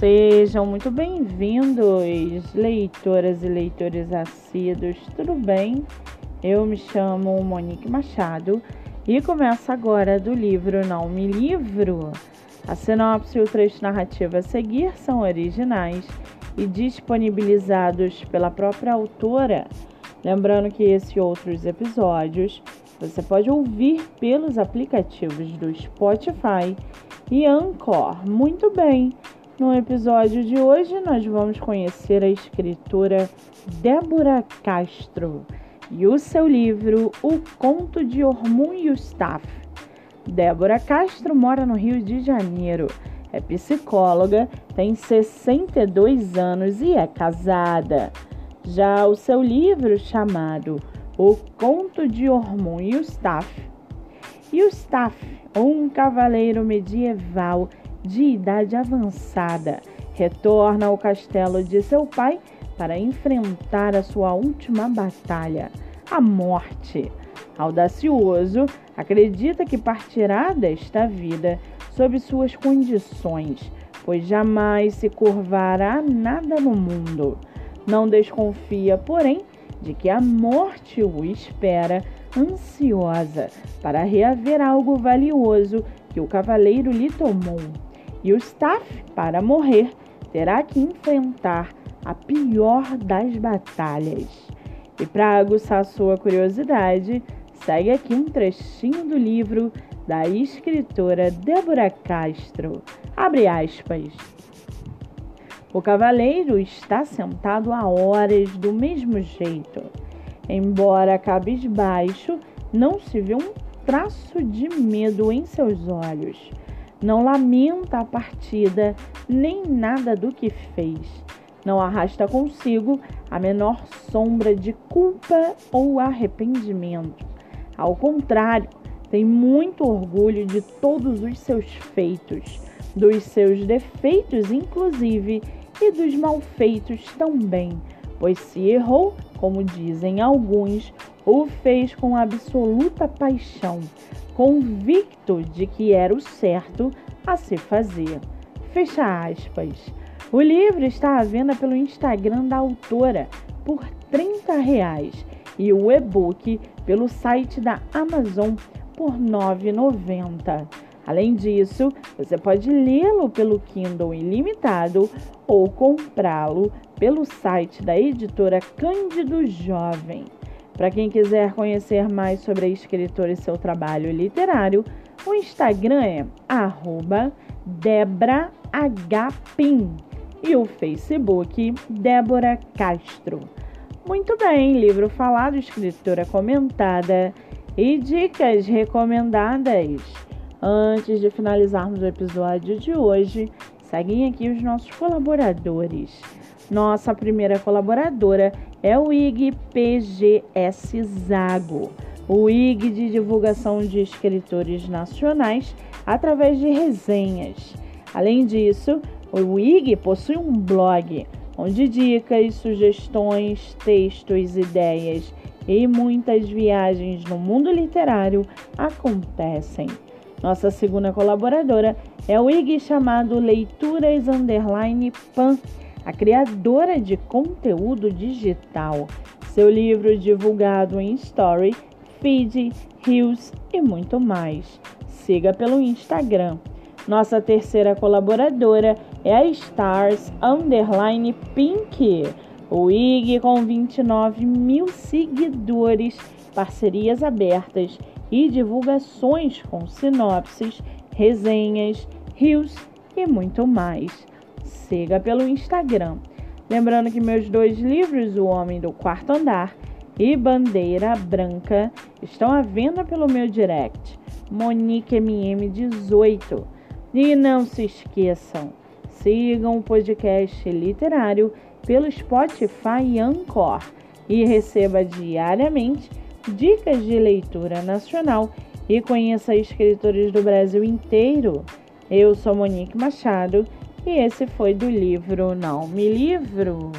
Sejam muito bem-vindos, leitoras e leitores assíduos, tudo bem? Eu me chamo Monique Machado e começo agora do livro Não Me Livro. A sinopse e o trecho narrativo a seguir são originais e disponibilizados pela própria autora. Lembrando que esse e outros episódios você pode ouvir pelos aplicativos do Spotify e Anchor. Muito bem! No episódio de hoje, nós vamos conhecer a escritora Débora Castro e o seu livro O Conto de Ormuz Yustaf. Débora Castro mora no Rio de Janeiro, é psicóloga, tem 62 anos e é casada. Já o seu livro chamado O Conto de Ormuz Yustaf. Yustaf, um cavaleiro medieval de idade avançada, retorna ao castelo de seu pai para enfrentar a sua última batalha, a morte. Audacioso, acredita que partirá desta vida sob suas condições, pois jamais se curvará a nada no mundo. Não desconfia, porém, de que a morte o espera, ansiosa para reaver algo valioso que o cavaleiro lhe tomou. E o staff, para morrer, terá que enfrentar a pior das batalhas. E para aguçar sua curiosidade, segue aqui um trechinho do livro da escritora Débora Castro. Abre aspas. O cavaleiro está sentado há horas do mesmo jeito. Embora cabisbaixo, não se vê um traço de medo em seus olhos não lamenta a partida nem nada do que fez. Não arrasta consigo a menor sombra de culpa ou arrependimento. Ao contrário, tem muito orgulho de todos os seus feitos, dos seus defeitos, inclusive, e dos malfeitos também, pois se errou, como dizem alguns, o fez com absoluta paixão, convicto de que era o certo a se fazer. Fecha aspas. O livro está à venda pelo Instagram da autora por 30 reais, e o e-book pelo site da Amazon por R$ 9,90. Além disso, você pode lê-lo pelo Kindle ilimitado ou comprá-lo pelo site da editora Cândido Jovem. Para quem quiser conhecer mais sobre a escritora e seu trabalho literário, o Instagram é DebraHPim e o Facebook Débora Castro. Muito bem, livro falado, escritora comentada e dicas recomendadas. Antes de finalizarmos o episódio de hoje, seguem aqui os nossos colaboradores. Nossa primeira colaboradora é o IGPGS Zago, o IG de divulgação de escritores nacionais através de resenhas. Além disso, o IG possui um blog onde dicas, sugestões, textos, ideias e muitas viagens no mundo literário acontecem. Nossa segunda colaboradora é o IG chamado Leituras Underline Pan a criadora de conteúdo digital. Seu livro divulgado em Story, Feed, Reels e muito mais. Siga pelo Instagram. Nossa terceira colaboradora é a Stars Underline Pink, o IG com 29 mil seguidores, parcerias abertas e divulgações com sinopses, resenhas, reels e muito mais siga pelo Instagram. Lembrando que meus dois livros, O Homem do Quarto Andar e Bandeira Branca, estão à venda pelo meu direct, MoniqueMM18. E não se esqueçam, sigam o podcast literário pelo Spotify e Anchor e receba diariamente dicas de leitura nacional e conheça escritores do Brasil inteiro. Eu sou Monique Machado e esse foi do livro Não Me Livro.